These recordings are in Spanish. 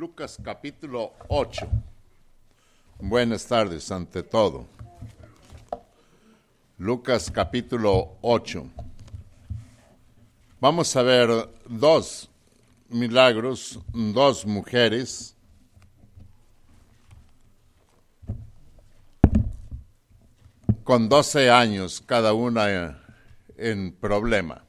Lucas capítulo 8. Buenas tardes ante todo. Lucas capítulo 8. Vamos a ver dos milagros, dos mujeres. con 12 años cada una en problema.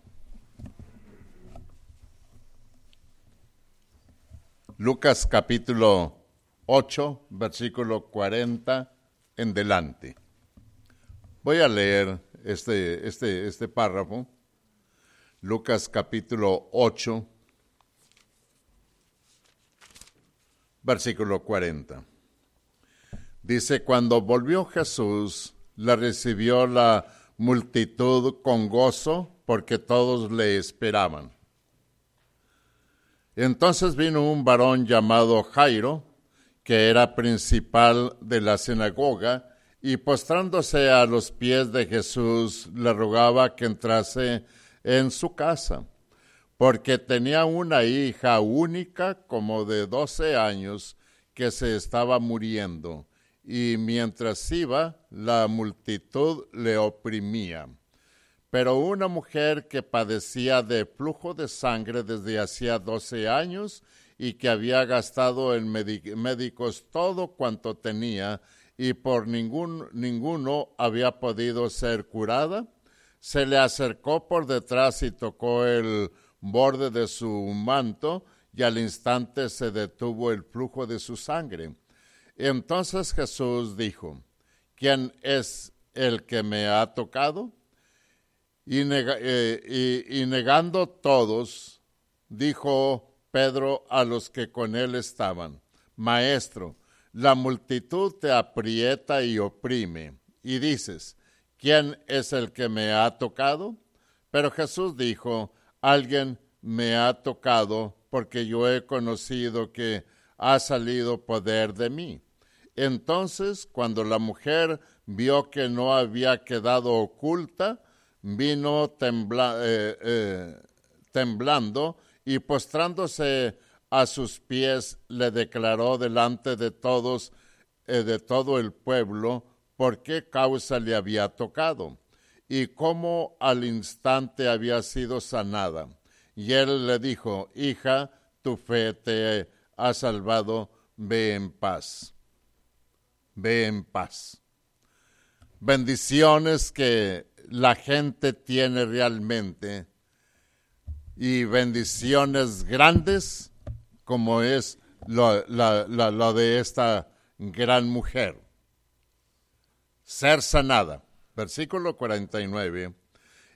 Lucas capítulo 8, versículo 40 en delante. Voy a leer este, este, este párrafo. Lucas capítulo 8, versículo 40. Dice, cuando volvió Jesús, la recibió la multitud con gozo porque todos le esperaban. Entonces vino un varón llamado Jairo, que era principal de la sinagoga, y postrándose a los pies de Jesús le rogaba que entrase en su casa, porque tenía una hija única como de doce años que se estaba muriendo, y mientras iba la multitud le oprimía. Pero una mujer que padecía de flujo de sangre desde hacía doce años y que había gastado en médicos todo cuanto tenía y por ningún, ninguno había podido ser curada, se le acercó por detrás y tocó el borde de su manto y al instante se detuvo el flujo de su sangre. Entonces Jesús dijo, ¿quién es el que me ha tocado? Eh, y, negando todos, dijo Pedro a los que con él estaban, Maestro, la multitud te aprieta y oprime, y dices, ¿quién es el que me ha tocado? Pero Jesús dijo, alguien me ha tocado porque yo he conocido que ha salido poder de mí. Entonces, cuando la mujer vio que no había quedado oculta, vino eh, eh, temblando y postrándose a sus pies le declaró delante de todos, eh, de todo el pueblo, por qué causa le había tocado y cómo al instante había sido sanada. Y él le dijo, hija, tu fe te ha salvado, ve en paz. Ve en paz. Bendiciones que la gente tiene realmente y bendiciones grandes como es lo, de esta gran mujer. Ser sanada. Versículo 49.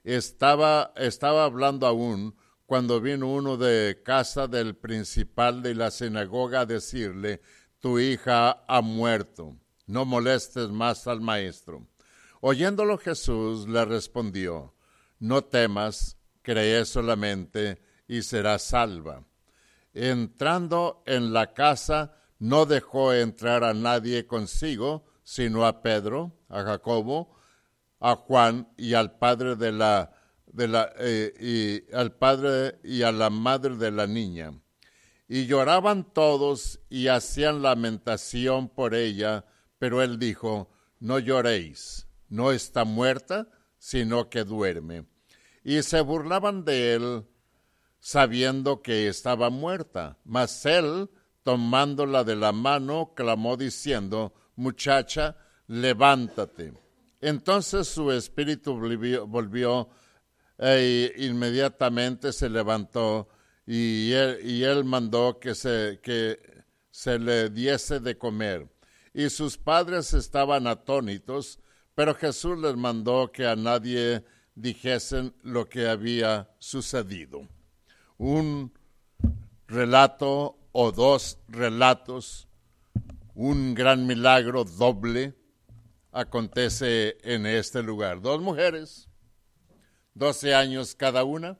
Estaba, estaba hablando aún cuando vino uno de casa del principal de la sinagoga a decirle, tu hija ha muerto, no molestes más al maestro. Oyéndolo Jesús le respondió, No temas, cree solamente y serás salva. Entrando en la casa, no dejó entrar a nadie consigo, sino a Pedro, a Jacobo, a Juan y al padre de la, de la eh, y al padre y a la madre de la niña. Y lloraban todos y hacían lamentación por ella, pero él dijo, no lloréis no está muerta, sino que duerme. Y se burlaban de él, sabiendo que estaba muerta. Mas él, tomándola de la mano, clamó diciendo, Muchacha, levántate. Entonces su espíritu volvió, e inmediatamente se levantó y él, mandó que se, que se le diese de comer. Y sus padres estaban atónitos pero Jesús les mandó que a nadie dijesen lo que había sucedido. Un relato o dos relatos, un gran milagro doble acontece en este lugar. Dos mujeres, doce años cada una.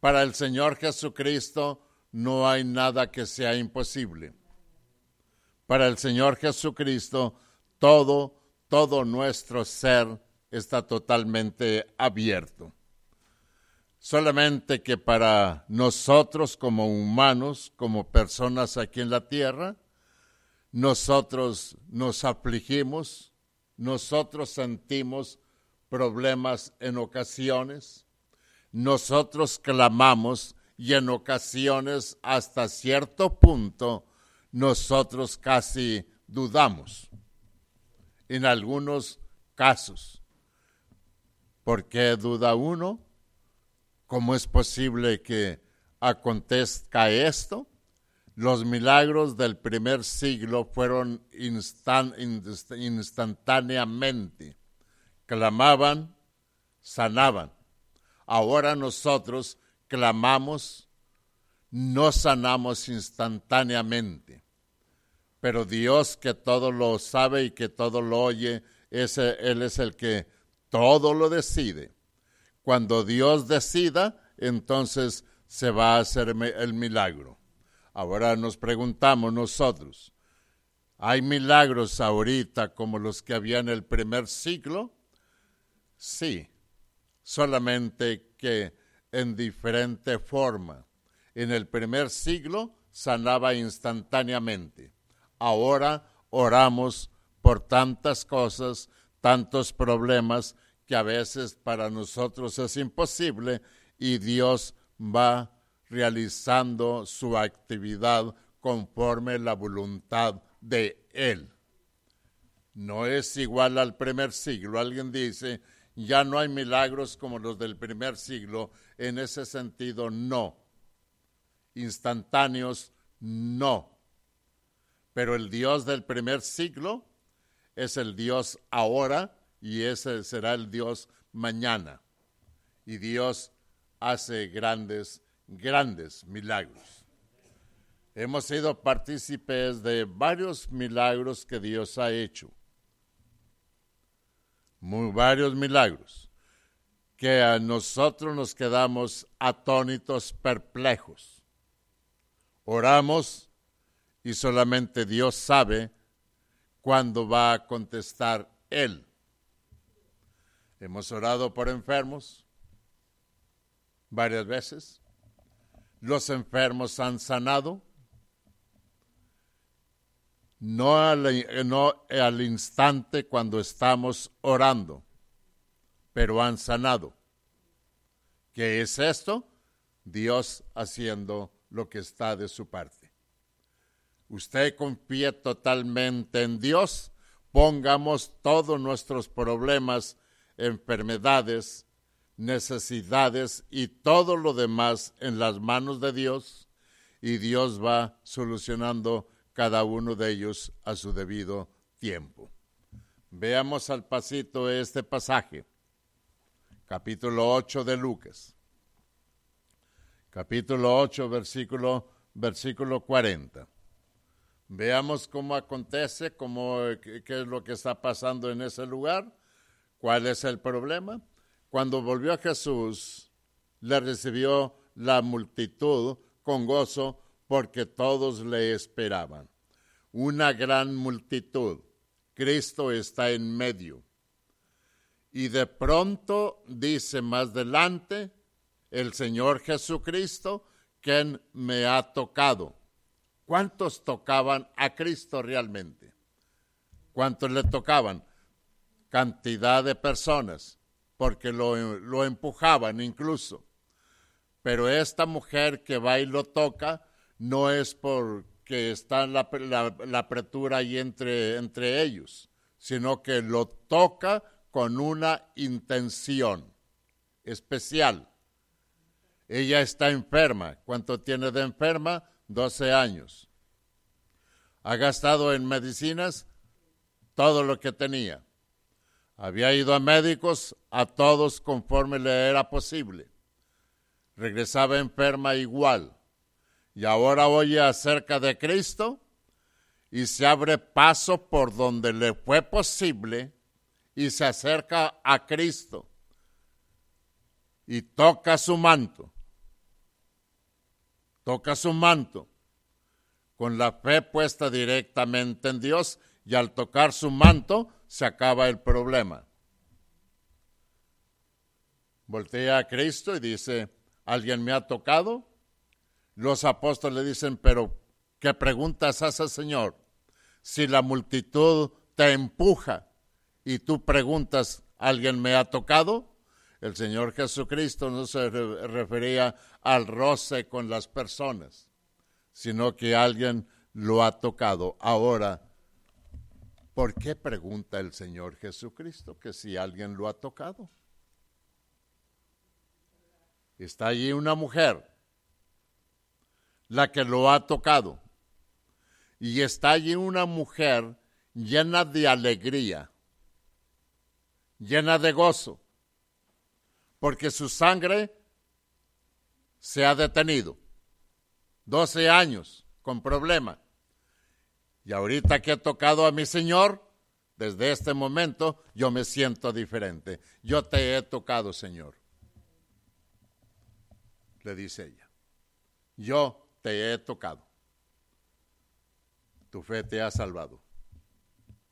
Para el Señor Jesucristo no hay nada que sea imposible. Para el Señor Jesucristo todo todo nuestro ser está totalmente abierto. solamente que para nosotros como humanos, como personas aquí en la tierra, nosotros nos afligimos, nosotros sentimos problemas en ocasiones, nosotros clamamos y en ocasiones hasta cierto punto nosotros casi dudamos en algunos casos. ¿Por qué duda uno? ¿Cómo es posible que acontezca esto? Los milagros del primer siglo fueron instantáneamente. Clamaban, sanaban. Ahora nosotros clamamos, no sanamos instantáneamente. Pero Dios que todo lo sabe y que todo lo oye, ese, Él es el que todo lo decide. Cuando Dios decida, entonces se va a hacer el milagro. Ahora nos preguntamos nosotros, ¿hay milagros ahorita como los que había en el primer siglo? Sí, solamente que en diferente forma. En el primer siglo sanaba instantáneamente. Ahora oramos por tantas cosas, tantos problemas, que a veces para nosotros es imposible y Dios va realizando su actividad conforme la voluntad de Él. No es igual al primer siglo. Alguien dice, ya no hay milagros como los del primer siglo. En ese sentido, no. Instantáneos, no. Pero el Dios del primer siglo es el Dios ahora y ese será el Dios mañana. Y Dios hace grandes grandes milagros. Hemos sido partícipes de varios milagros que Dios ha hecho. Muy varios milagros que a nosotros nos quedamos atónitos, perplejos. Oramos y solamente Dios sabe cuándo va a contestar Él. Hemos orado por enfermos varias veces los enfermos han sanado. No al, instante cuando estamos orando, pero han sanado. ¿Qué es esto? Dios haciendo lo que está de su parte. Usted confía totalmente en Dios, pongamos todos nuestros problemas, enfermedades, necesidades y todo lo demás en las manos de Dios y Dios va solucionando cada uno de ellos a su debido tiempo. Veamos al pasito este pasaje, capítulo 8 de Lucas. Capítulo 8, versículo, versículo 40. Veamos cómo acontece, cómo, qué es lo que está pasando en ese lugar, cuál es el problema cuando volvió a Jesús, le recibió la multitud con gozo porque todos le esperaban. Una gran multitud. Cristo está en medio. Y de pronto dice más adelante el Señor Jesucristo, quien me ha tocado. ¿Cuántos tocaban a Cristo realmente? ¿Cuántos le tocaban? Cantidad de personas porque lo, empujaban incluso. Pero esta mujer que va y lo toca no es porque está la, la, apretura ahí entre, entre ellos, sino que lo toca con una intención especial. Ella está enferma. ¿Cuánto tiene de enferma? 12 años. Ha gastado en medicinas todo lo que tenía. Había ido a médicos, a todos conforme le era posible. Regresaba enferma igual. Y ahora oye acerca de Cristo y se abre paso por donde le fue posible y se acerca a Cristo y toca su manto. Toca su manto con la fe puesta directamente en Dios y al tocar su manto se acaba el problema. voltea a Cristo y dice, ¿alguien me ha tocado? Los apóstoles le dicen, pero ¿qué preguntas hace Señor? Si la multitud te empuja y tú preguntas, ¿alguien me ha tocado? El Señor Jesucristo no se refería al roce con las personas, sino que alguien lo ha tocado. Ahora, ¿por qué pregunta el Señor Jesucristo que si alguien lo ha tocado? Está allí una mujer, la que lo ha tocado. Y está allí una mujer llena de alegría, llena de gozo, porque su sangre se ha detenido. 12 años con problema. Y ahorita que he tocado a mi Señor, desde este momento yo me siento diferente. Yo te he tocado, Señor le dice ella. Yo te he tocado. Tu fe te ha salvado.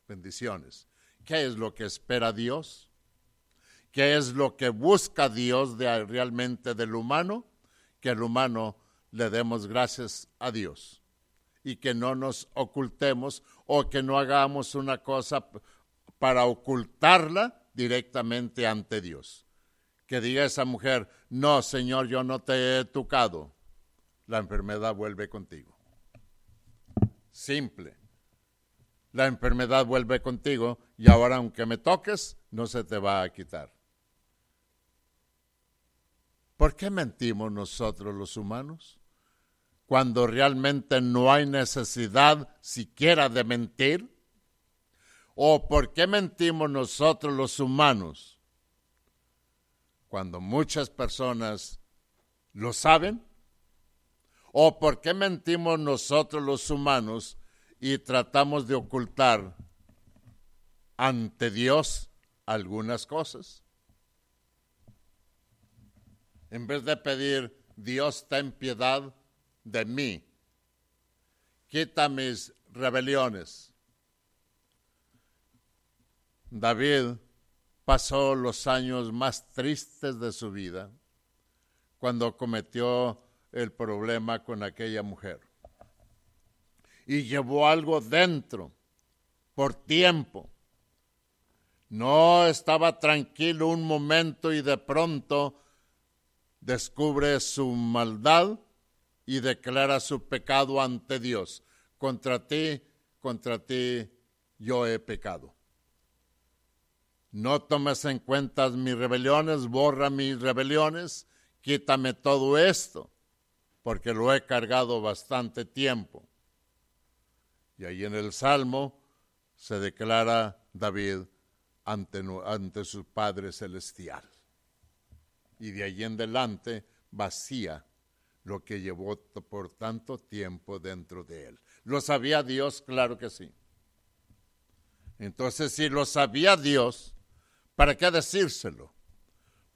Bendiciones. ¿Qué es lo que espera Dios? ¿Qué es lo que busca Dios de, realmente del humano? Que el humano le demos gracias a Dios y que no nos ocultemos o que no hagamos una cosa para ocultarla directamente ante Dios que diga esa mujer, no, Señor, yo no te he tocado, la enfermedad vuelve contigo. Simple. La enfermedad vuelve contigo y ahora aunque me toques, no se te va a quitar. ¿Por qué mentimos nosotros los humanos? Cuando realmente no hay necesidad siquiera de mentir. ¿O por qué mentimos nosotros los humanos? cuando muchas personas lo saben? ¿O por qué mentimos nosotros los humanos y tratamos de ocultar ante Dios algunas cosas? En vez de pedir, Dios ten piedad de mí, quita mis rebeliones. David pasó los años más tristes de su vida cuando cometió el problema con aquella mujer. Y llevó algo dentro por tiempo. No estaba tranquilo un momento y de pronto descubre su maldad y declara su pecado ante Dios. Contra ti, contra ti yo he pecado. No tomes en cuenta mis rebeliones, borra mis rebeliones, quítame todo esto, porque lo he cargado bastante tiempo. Y ahí en el Salmo se declara David ante, ante su Padre Celestial. Y de ahí en adelante vacía lo que llevó por tanto tiempo dentro de él. ¿Lo sabía Dios? Claro que sí. Entonces, si lo sabía Dios, ¿Para qué decírselo?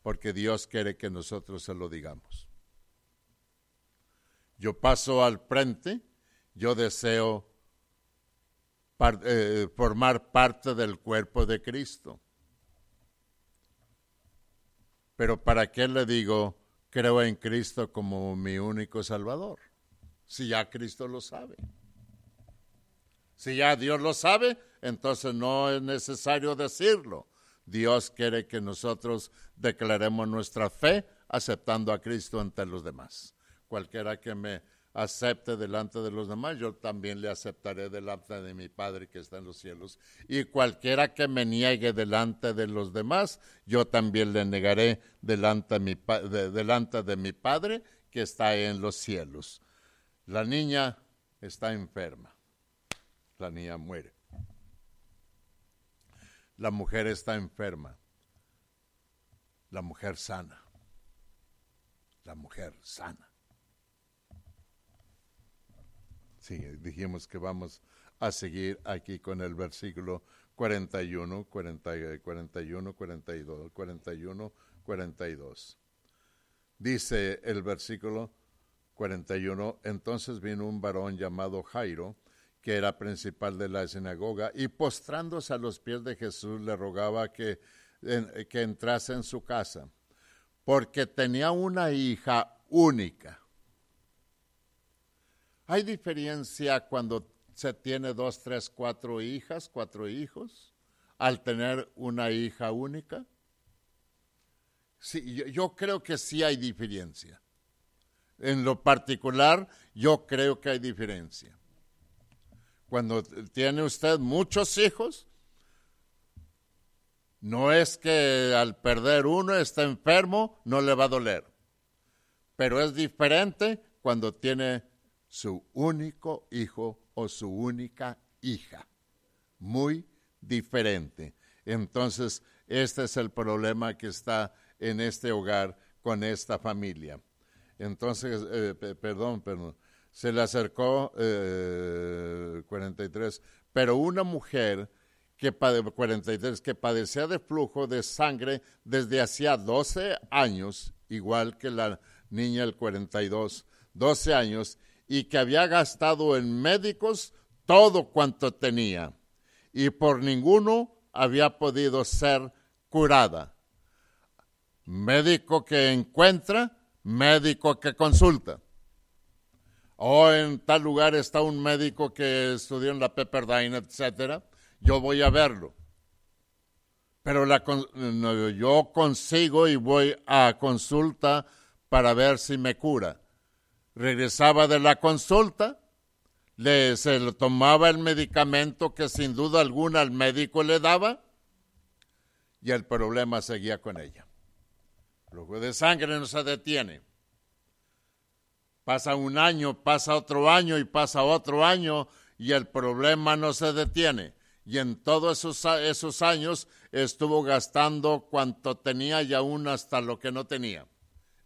Porque Dios quiere que nosotros se lo digamos. Yo paso al frente, yo deseo eh, formar parte del cuerpo de Cristo. Pero ¿para qué le digo, creo en Cristo como mi único Salvador? Si ya Cristo lo sabe. Si ya Dios lo sabe, entonces no es necesario decirlo. Dios quiere que nosotros declaremos nuestra fe aceptando a Cristo ante los demás. Cualquiera que me acepte delante de los demás, yo también le aceptaré delante de mi Padre que está en los cielos. Y cualquiera que me niegue delante de los demás, yo también le negaré delante delante de mi Padre que está en los cielos. La niña está enferma. La niña muere la mujer está enferma. La mujer sana. La mujer sana. Sí, dijimos que vamos a seguir aquí con el versículo 41, 40, 41, 42, 41, 42. Dice el versículo 41, entonces vino un varón llamado Jairo, que era principal de la sinagoga, y postrándose a los pies de Jesús le rogaba que, que entrase en su casa, porque tenía una hija única. ¿Hay diferencia cuando se tiene dos, tres, cuatro hijas, cuatro hijos, al tener una hija única? Sí, yo, creo que sí hay diferencia. En lo particular, yo creo que hay diferencia. Cuando tiene usted muchos hijos, no es que al perder uno está enfermo, no le va a doler. Pero es diferente cuando tiene su único hijo o su única hija. Muy diferente. Entonces, este es el problema que está en este hogar con esta familia. Entonces, eh, perdón, perdón, se le acercó 43, eh, pero una mujer que, 43, que padecía de flujo de sangre desde hacía 12 años, igual que la niña el 42, 12 años, y que había gastado en médicos todo cuanto tenía, y por ninguno había podido ser curada. Médico que encuentra, médico que consulta. O oh, en tal lugar está un médico que estudió en la Pepperdine, etcétera, yo voy a verlo. Pero yo consigo y voy a consulta para ver si me cura regresaba de la consulta, le, se tomaba el medicamento que sin duda alguna el médico le daba y el problema seguía con ella. El flujo de sangre no se detiene. Pasa un año, pasa otro año y pasa otro año y el problema no se detiene. Y en todos esos, esos años estuvo gastando cuanto tenía y aún hasta lo que no tenía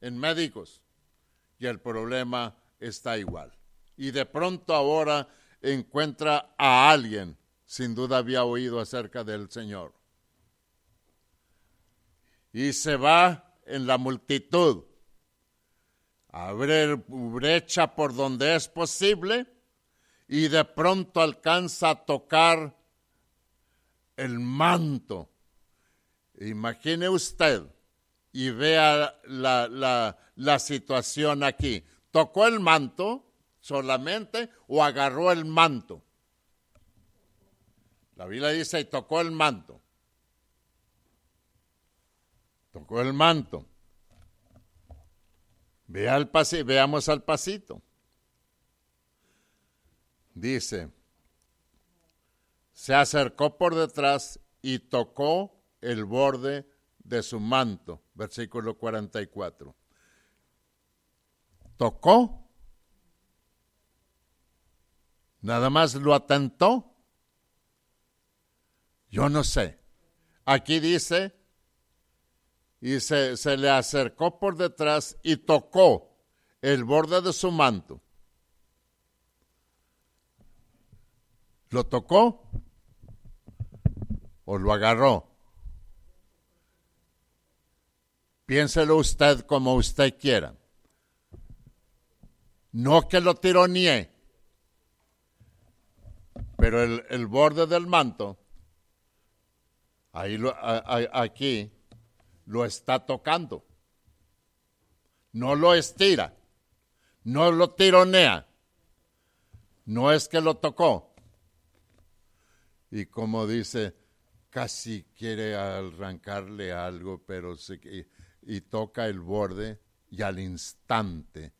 en médicos y el problema está igual. Y de pronto ahora encuentra a alguien, sin duda había oído acerca del Señor. Y se va en la multitud, abre brecha por donde es posible y de pronto alcanza a tocar el manto. Imagine usted y vea la, la, situación aquí. ¿Tocó el manto solamente o agarró el manto? La Biblia dice, y tocó el manto. Tocó el manto. Vea el veamos al pasito. Dice, se acercó por detrás y tocó el borde de su manto, versículo 44. Tocó, nada más lo atentó. Yo no sé. Aquí dice, y se, se le acercó por detrás y tocó el borde de su manto. ¿Lo tocó o lo agarró? Piénselo usted como usted quiera. No que lo tironee, pero el, borde del manto, ahí aquí, lo está tocando. No lo estira, no lo tironea, no es que lo tocó. Y como dice, casi quiere arrancarle algo, pero se, y toca el borde y al instante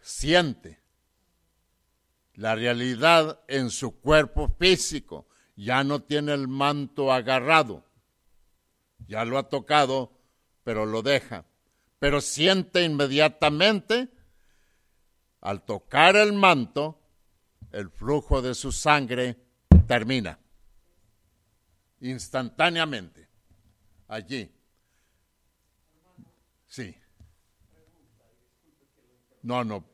siente la realidad en su cuerpo físico. Ya no tiene el manto agarrado. Ya lo ha tocado, pero lo deja. Pero siente inmediatamente, al tocar el manto, el flujo de su sangre termina. Instantáneamente allí. Sí. No, no,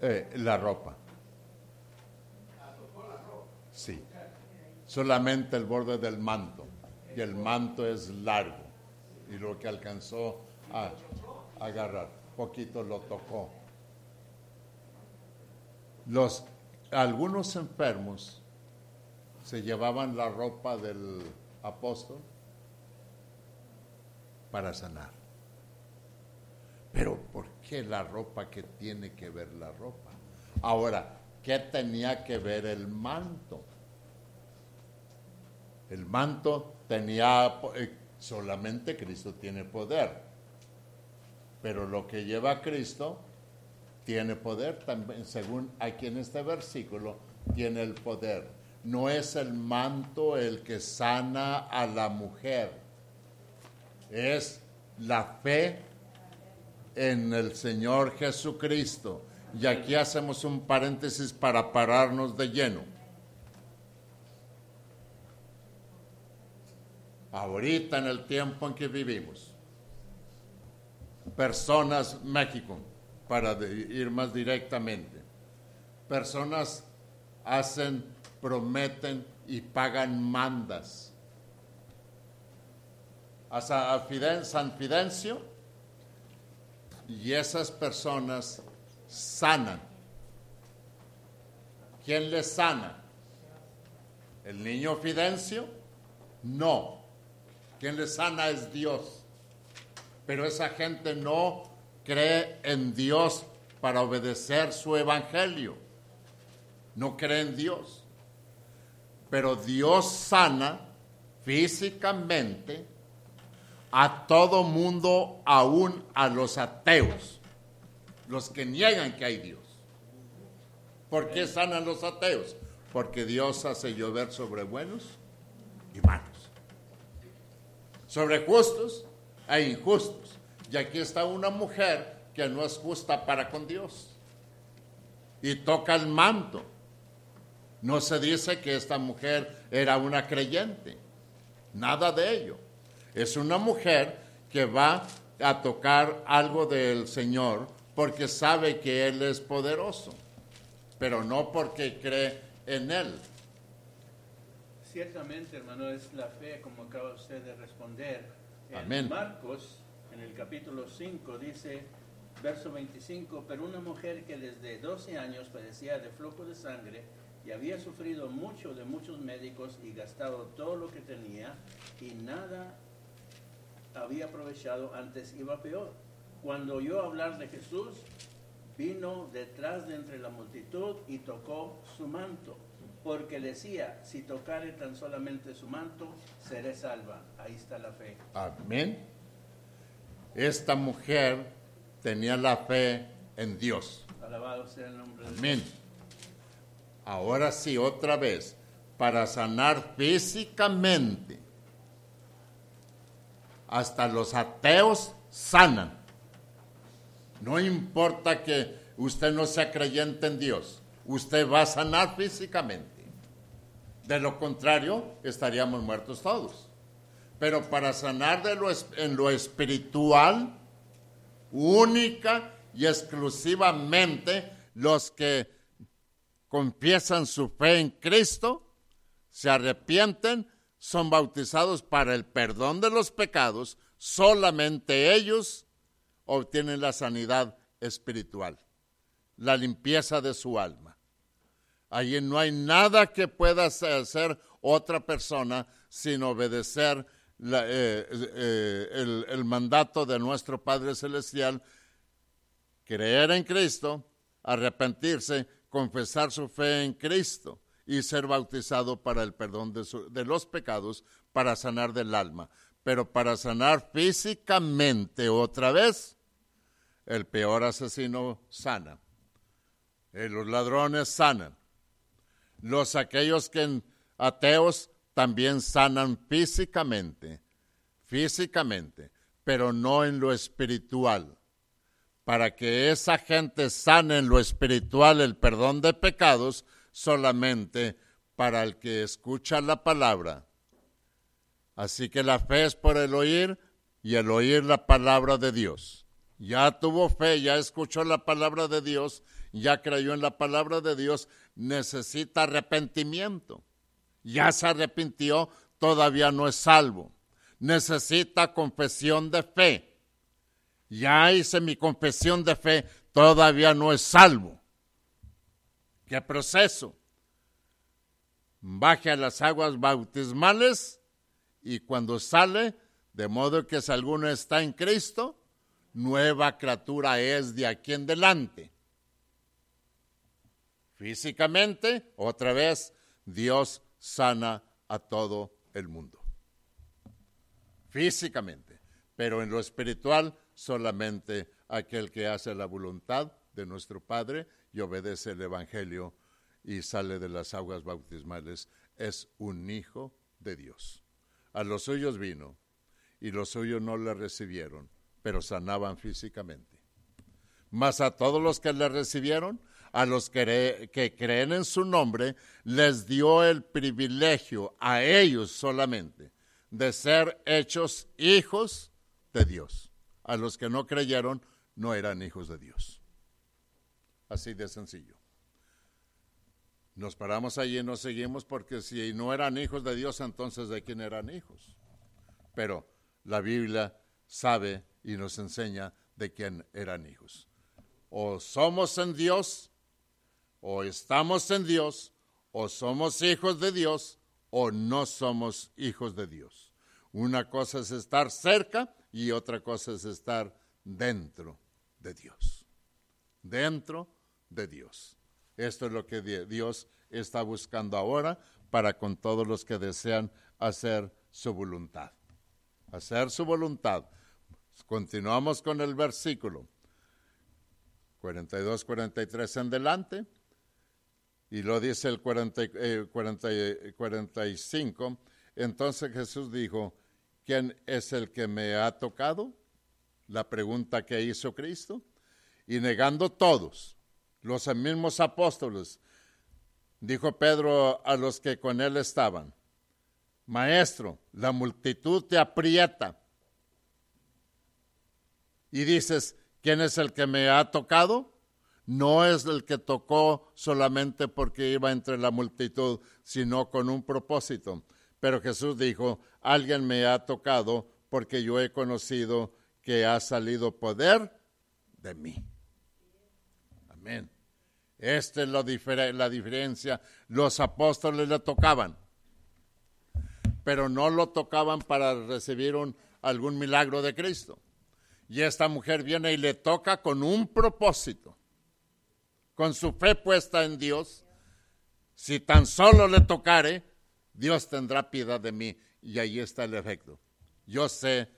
Eh, la ropa. Sí. Solamente el borde del manto. Y el manto es largo. Y lo que alcanzó a agarrar, poquito lo tocó. Los, algunos enfermos se llevaban la ropa del apóstol para sanar. Pero ¿por qué la ropa? ¿Qué tiene que ver la ropa? Ahora, ¿qué tenía que ver el manto? El manto tenía, eh, solamente Cristo tiene poder. Pero lo que lleva Cristo tiene poder también, según aquí en este versículo, tiene el poder. No es el manto el que sana a la mujer, es la fe en el Señor Jesucristo. Y aquí hacemos un paréntesis para pararnos de lleno. Ahorita en el tiempo en que vivimos, personas, México, para ir más directamente, personas hacen, prometen y pagan mandas. A San Fidencio y esas personas sanan. ¿Quién les sana? ¿El niño Fidencio? No. Quien les sana es Dios. Pero esa gente no cree en Dios para obedecer su evangelio. No cree en Dios. Pero Dios sana físicamente a todo mundo, aún a los ateos, los que niegan que hay Dios. ¿Por qué sanan los ateos? Porque Dios hace llover sobre buenos y malos, sobre justos e injustos. Y aquí está una mujer que no es justa para con Dios y toca el manto. No se dice que esta mujer era una creyente, nada de ello es una mujer que va a tocar algo del Señor porque sabe que Él es poderoso, pero no porque cree en Él. Ciertamente, hermano, es la fe, como acaba usted de responder. En Marcos, en el capítulo 5, dice, verso 25, pero una mujer que desde 12 años padecía de flujo de sangre y había sufrido mucho de muchos médicos y gastado todo lo que tenía y nada había aprovechado, antes iba peor. Cuando oyó hablar de Jesús, vino detrás de entre la multitud y tocó su manto, porque decía, si tocare tan solamente su manto, seré salva. Ahí está la fe. Amén. Esta mujer tenía la fe en Dios. Alabado sea el nombre de Amén. Ahora sí, otra vez, para sanar físicamente hasta los ateos sanan. No importa que usted no sea creyente en Dios, usted va a sanar físicamente. De lo contrario, estaríamos muertos todos. Pero para sanar de lo, en lo espiritual, única y exclusivamente los que confiesan su fe en Cristo, se arrepienten son bautizados para el perdón de los pecados, solamente ellos obtienen la sanidad espiritual, la limpieza de su alma. Allí no hay nada que pueda hacer otra persona sin obedecer eh, eh, el, el mandato de nuestro Padre Celestial, creer en Cristo, arrepentirse, confesar su fe en Cristo y ser bautizado para el perdón de, los pecados, para sanar del alma. Pero para sanar físicamente otra vez, el peor asesino sana. Eh, los ladrones sanan. Los aquellos que ateos también sanan físicamente, físicamente, pero no en lo espiritual. Para que esa gente sane en lo espiritual el perdón de pecados, solamente para el que escucha la palabra. Así que la fe es por el oír y el oír la palabra de Dios. Ya tuvo fe, ya escuchó la palabra de Dios ya creyó en la palabra de Dios, necesita arrepentimiento. Ya se arrepintió, todavía no es salvo. Necesita confesión de fe. Ya hice mi confesión de fe, todavía no es salvo. ¿Qué proceso? Baje a las aguas bautismales y cuando sale, de modo que si alguno está en Cristo, nueva criatura es de aquí en adelante. Físicamente, otra vez, Dios sana a todo el mundo. Físicamente, pero en lo espiritual solamente aquel que hace la voluntad de nuestro Padre y obedece el Evangelio y sale de las aguas bautismales es un hijo de Dios. A los suyos vino y los suyos no le recibieron, pero sanaban físicamente. Mas a todos los que le recibieron, a los que, que, creen en su nombre, les dio el privilegio a ellos solamente de ser hechos hijos de Dios. A los que no creyeron, no eran hijos de Dios. Así de sencillo. Nos paramos allí y nos seguimos porque si no eran hijos de Dios, entonces de quién eran hijos. Pero la Biblia sabe y nos enseña de quién eran hijos. O somos en Dios, o estamos en Dios, o somos hijos de Dios, o no somos hijos de Dios. Una cosa es estar cerca y otra cosa es estar dentro de Dios. Dentro de Dios. Esto es lo que Dios está buscando ahora para con todos los que desean hacer su voluntad. Hacer su voluntad. Continuamos con el versículo 42, 43 en delante. Y lo dice el 40, 45. Eh, Entonces Jesús dijo, ¿quién es el que me ha tocado? La pregunta que hizo Cristo. Y negando todos, los mismos apóstoles, dijo Pedro a los que con él estaban, Maestro, la multitud te aprieta. Y dices, ¿quién es el que me ha tocado? No es el que tocó solamente porque iba entre la multitud, sino con un propósito. Pero Jesús dijo, alguien me ha tocado porque yo he conocido que ha salido poder de mí. Amén. Esta es la, diferencia. Los apóstoles le tocaban pero no lo tocaban para recibir un, algún milagro de Cristo. Y esta mujer viene y le toca con un propósito, con su fe puesta en Dios. Si tan solo le tocare, Dios tendrá piedad de mí. Y ahí está el efecto. Yo sé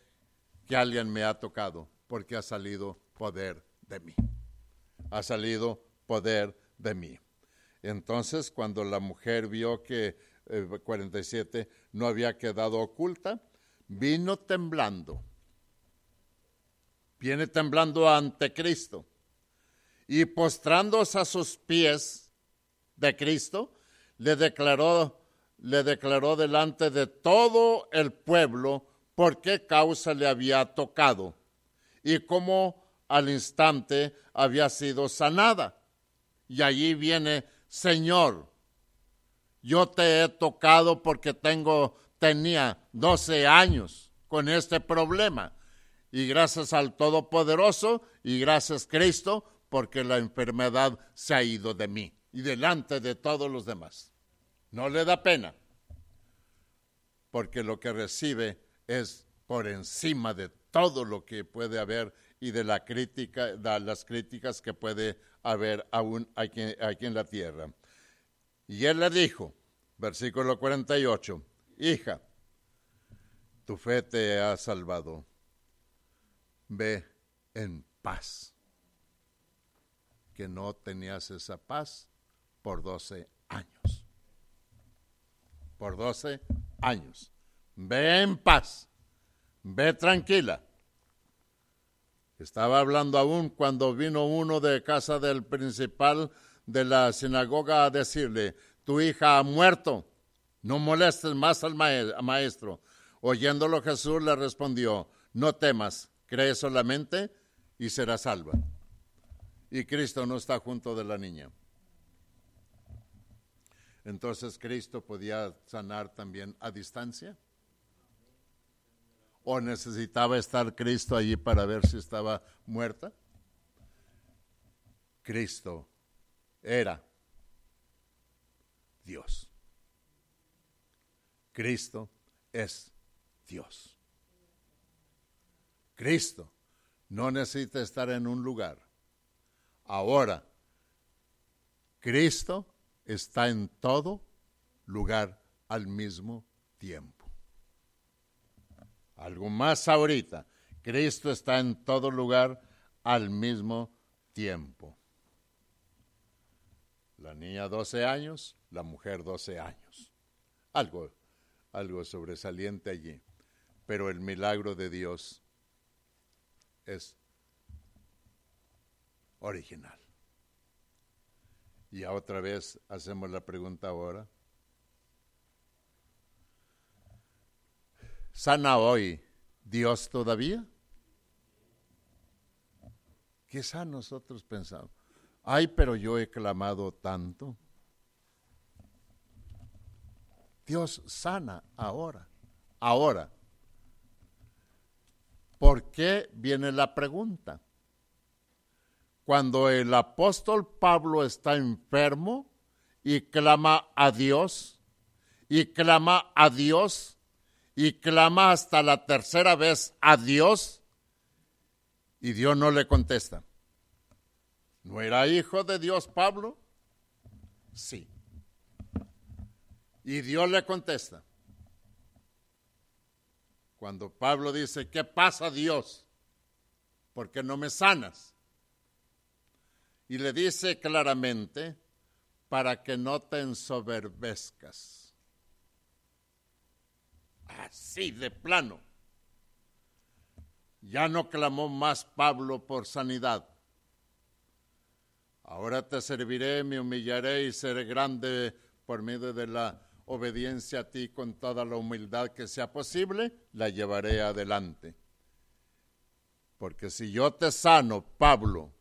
que alguien me ha tocado porque ha salido poder de mí. Ha salido poder de mí. Entonces, cuando la mujer vio que 47 eh, no había quedado oculta, vino temblando. Viene temblando ante Cristo y postrándose a sus pies de Cristo, le declaró, le declaró delante de todo el pueblo por qué causa le había tocado y cómo al instante había sido sanada. Y allí viene, Señor, yo te he tocado porque tengo, tenía 12 años con este problema. Y gracias al Todopoderoso y gracias Cristo, porque la enfermedad se ha ido de mí y delante de todos los demás. No le da pena, porque lo que recibe es por encima de todo lo que puede haber y de la crítica, de las críticas que puede haber aún aquí, aquí en la tierra. Y él le dijo, versículo 48, hija, tu fe te ha salvado, ve en paz, que no tenías esa paz por 12 años, por 12 años, ve en paz, ve tranquila. Estaba hablando aún cuando vino uno de casa del principal de la sinagoga a decirle, tu hija ha muerto, no molestes más al maestro. Oyéndolo Jesús le respondió, no temas, cree solamente y será salva. y Cristo no está junto de la niña. Entonces Cristo podía sanar también a distancia. ¿O necesitaba estar Cristo allí para ver si estaba muerta? Cristo era Dios. Cristo es Dios. Cristo no necesita estar en un lugar. Ahora, Cristo está en todo lugar al mismo tiempo. Algo más ahorita. Cristo está en todo lugar al mismo tiempo. La niña 12 años, la mujer 12 años. Algo, algo sobresaliente allí. Pero el milagro de Dios es original. Y otra vez hacemos la pregunta ahora. ¿Sana hoy Dios todavía? Quizá nosotros pensamos, ay, pero yo he clamado tanto. Dios sana ahora, ahora. ¿Por qué viene la pregunta? Cuando el apóstol Pablo está enfermo y clama a Dios, y clama a Dios, y clama hasta la tercera vez a Dios, y Dios no le contesta. ¿No era hijo de Dios Pablo? Sí. Y Dios le contesta. Cuando Pablo dice, ¿qué pasa Dios? ¿Por qué no me sanas? Y le dice claramente, para que no te ensoberbezcas. Así de plano. Ya no clamó más Pablo por sanidad. Ahora te serviré, me humillaré y seré grande por medio de la obediencia a ti con toda la humildad que sea posible, la llevaré adelante. Porque si yo te sano, Pablo,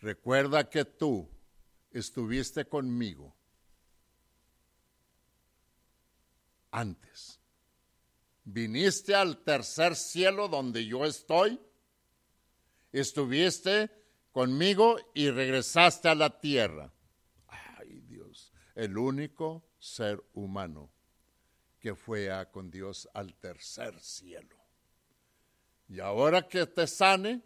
recuerda que tú estuviste conmigo antes. Viniste al tercer cielo donde yo estoy, estuviste conmigo y regresaste a la tierra el único ser humano que fue con Dios al tercer cielo. Y ahora que te sane,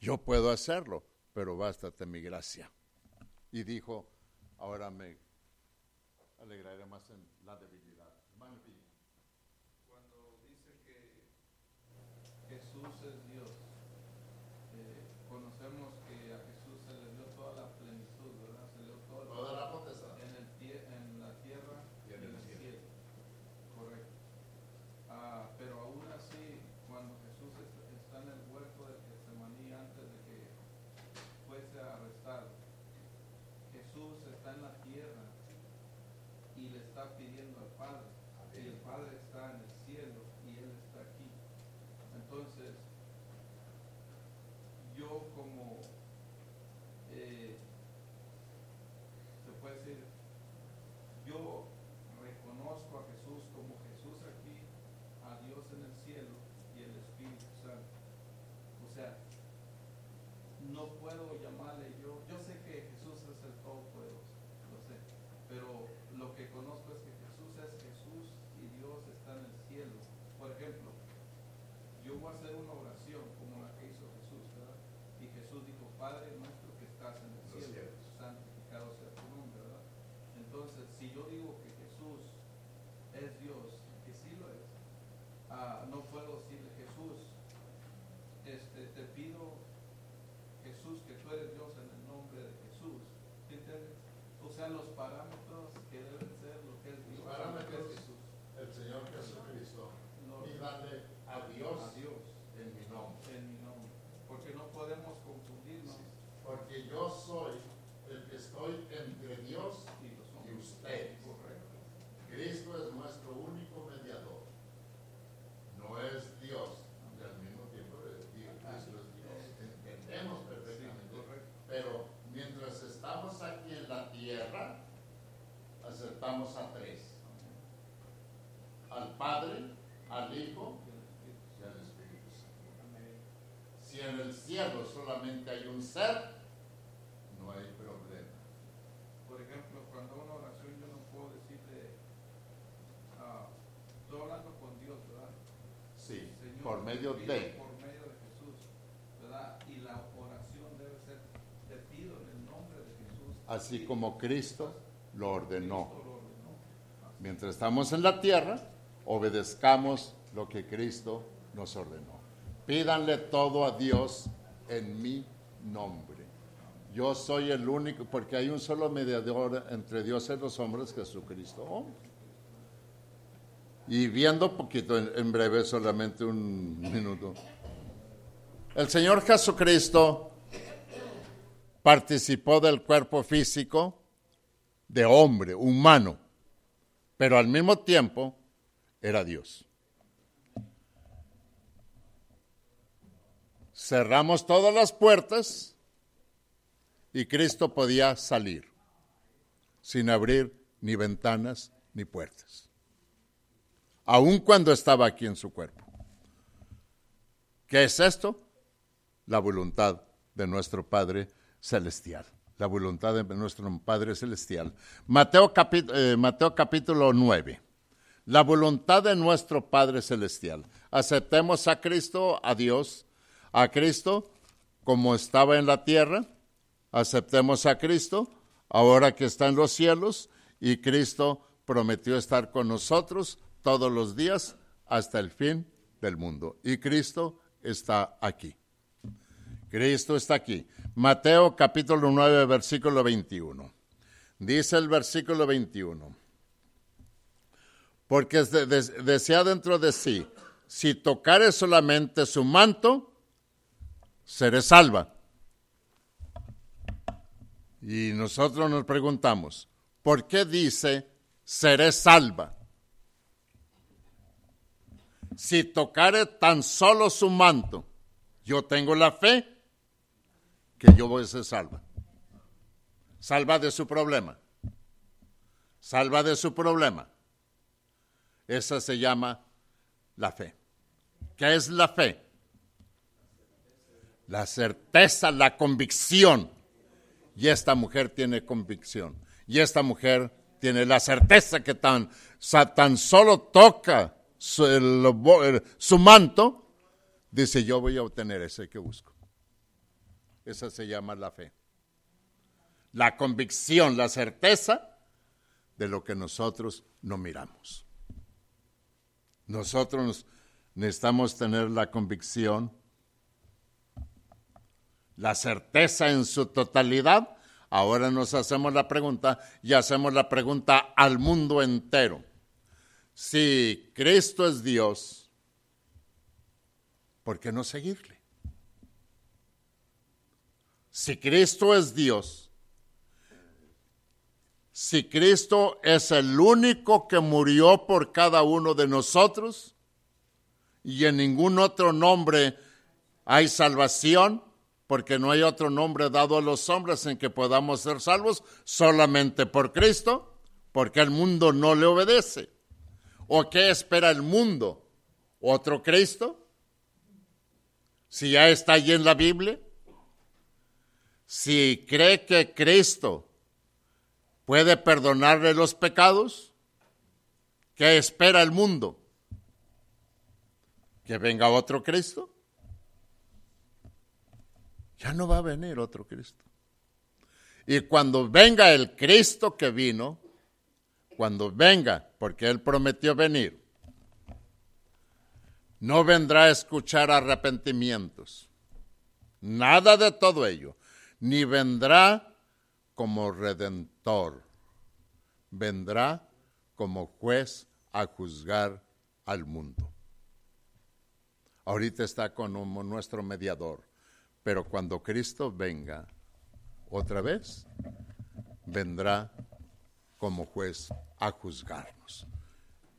yo puedo hacerlo, pero bástate mi gracia. Y dijo, ahora me alegraré más en la debilidad. Cuando dice que Jesús es Dios, eh, conocemos que a Jesús se le dio toda la plenitud, ¿verdad? Se le dio todo el Toda la potestad. en, el tie- en la tierra y en el cielo. Correcto. Ah, pero aún así, cuando Jesús es- está en el huerto de Getsemaní antes de que fuese arrestado, Jesús está en la tierra y le está pidiendo al Padre. Y el Padre está en el cielo y Él está aquí. Entonces, yo como eh, se puede decir, yo reconozco a Jesús como Jesús aquí, a Dios en el cielo y el Espíritu Santo. O sea, no puedo llamarle yo, yo sé que Jesús es el Todopoderoso, lo sé, pero lo que conozco es que Jesús es Jesús y Dios está en el cielo. Por ejemplo, yo voy a hacer una oración como la que hizo Jesús, ¿verdad? Y Jesús dijo, Padre nuestro que estás en el Los cielo, cielos. santificado sea tu nombre, ¿verdad? Entonces, si yo digo que Jesús es Dios, que sí lo es, ah, no puedo decirle, Jesús, este, te pido, Jesús, que tú eres Dios en el nombre de Jesús. ¿Sí entiendes? O sea, los parámetros que deben ser lo que es Dios, lo que parámetros. es Jesús. El Señor Jesucristo, No, y dale a Dios, a Dios en mi nombre. en mi nombre. Porque no podemos confundirnos Porque yo soy el que estoy entre Dios y los y hombres. ustedes. Correcto. Cristo es nuestro único mediador. No es Dios y al mismo tiempo es Dios. Cristo es Padre, al Hijo y al Espíritu Santo. Si en el cielo solamente hay un ser, no hay problema. Por ejemplo, cuando una oración yo no puedo decirle, uh, estoy hablando con Dios, ¿verdad? Sí, Señor, por medio de... Por medio de Jesús, ¿verdad? Y la oración debe ser, te pido en el nombre de Jesús. Así como Cristo lo ordenó. Mientras estamos en la tierra, obedezcamos lo que Cristo nos ordenó. Pídanle todo a Dios en mi nombre. Yo soy el único, porque hay un solo mediador entre Dios y los hombres, Jesucristo. Y viendo poquito, en, breve, solamente un minuto. El Señor Jesucristo participó del cuerpo físico de hombre, humano, pero al mismo tiempo era Dios. Cerramos todas las puertas y Cristo podía salir sin abrir ni ventanas ni puertas, aun cuando estaba aquí en su cuerpo. ¿Qué es esto? La voluntad de nuestro Padre Celestial la voluntad de nuestro Padre Celestial. Mateo, eh, Mateo capítulo 9. La voluntad de nuestro Padre Celestial. Aceptemos a Cristo, a Dios, a Cristo como estaba en la tierra. Aceptemos a Cristo ahora que está en los cielos y Cristo prometió estar con nosotros todos los días hasta el fin del mundo. Y Cristo está aquí. Cristo está aquí. Mateo capítulo 9, versículo 21. Dice el versículo 21. Porque decía dentro de sí, si tocare solamente su manto, seré salva. Y nosotros nos preguntamos, ¿por qué dice seré salva? Si tocare tan solo su manto, yo tengo la fe que yo voy a ser salva. Salva de su problema. Salva de su problema. Esa se llama la fe. ¿Qué es la fe? La certeza, la convicción. Y esta mujer tiene convicción. Y esta mujer tiene la certeza que tan, tan solo toca su, su manto, dice yo voy a obtener ese que busco. Esa se llama la fe. La convicción, la certeza de lo que nosotros no miramos. Nosotros necesitamos tener la convicción, la certeza en su totalidad. Ahora nos hacemos la pregunta y hacemos la pregunta al mundo entero. Si Cristo es Dios, ¿por qué no seguirle? Si Cristo es Dios, si Cristo es el único que murió por cada uno de nosotros y en ningún otro nombre hay salvación, porque no hay otro nombre dado a los hombres en que podamos ser salvos, solamente por Cristo, porque el mundo no le obedece. ¿O qué espera el mundo? ¿Otro Cristo? Si ya está allí en la Biblia si cree que Cristo puede perdonarle los pecados, ¿qué espera el mundo? ¿Que venga otro Cristo? Ya no va a venir otro Cristo. Y cuando venga el Cristo que vino, cuando venga, porque Él prometió venir, no vendrá a escuchar arrepentimientos. Nada de todo ello ni vendrá como redentor, vendrá como juez a juzgar al mundo. Ahorita está como nuestro mediador, pero cuando Cristo venga otra vez, vendrá como juez a juzgarnos,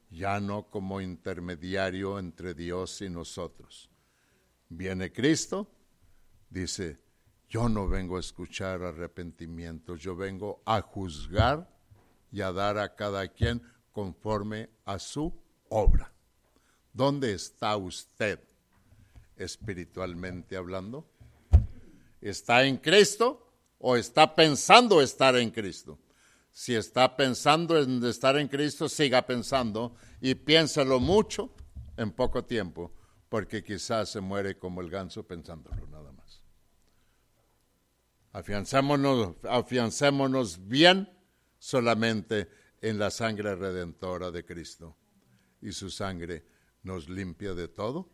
ya no como intermediario entre Dios y nosotros. Viene Cristo, dice, yo no vengo a escuchar arrepentimientos, yo vengo a juzgar y a dar a cada quien conforme a su obra. ¿Dónde está usted espiritualmente hablando? ¿Está en Cristo o está pensando estar en Cristo? Si está pensando en estar en Cristo, siga pensando y piénsalo mucho en poco tiempo, porque quizás se muere como el ganso pensándolo nada más. Afiancémonos, afiancémonos bien solamente en la sangre redentora de Cristo y su sangre nos limpia de todo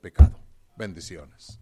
pecado. Bendiciones.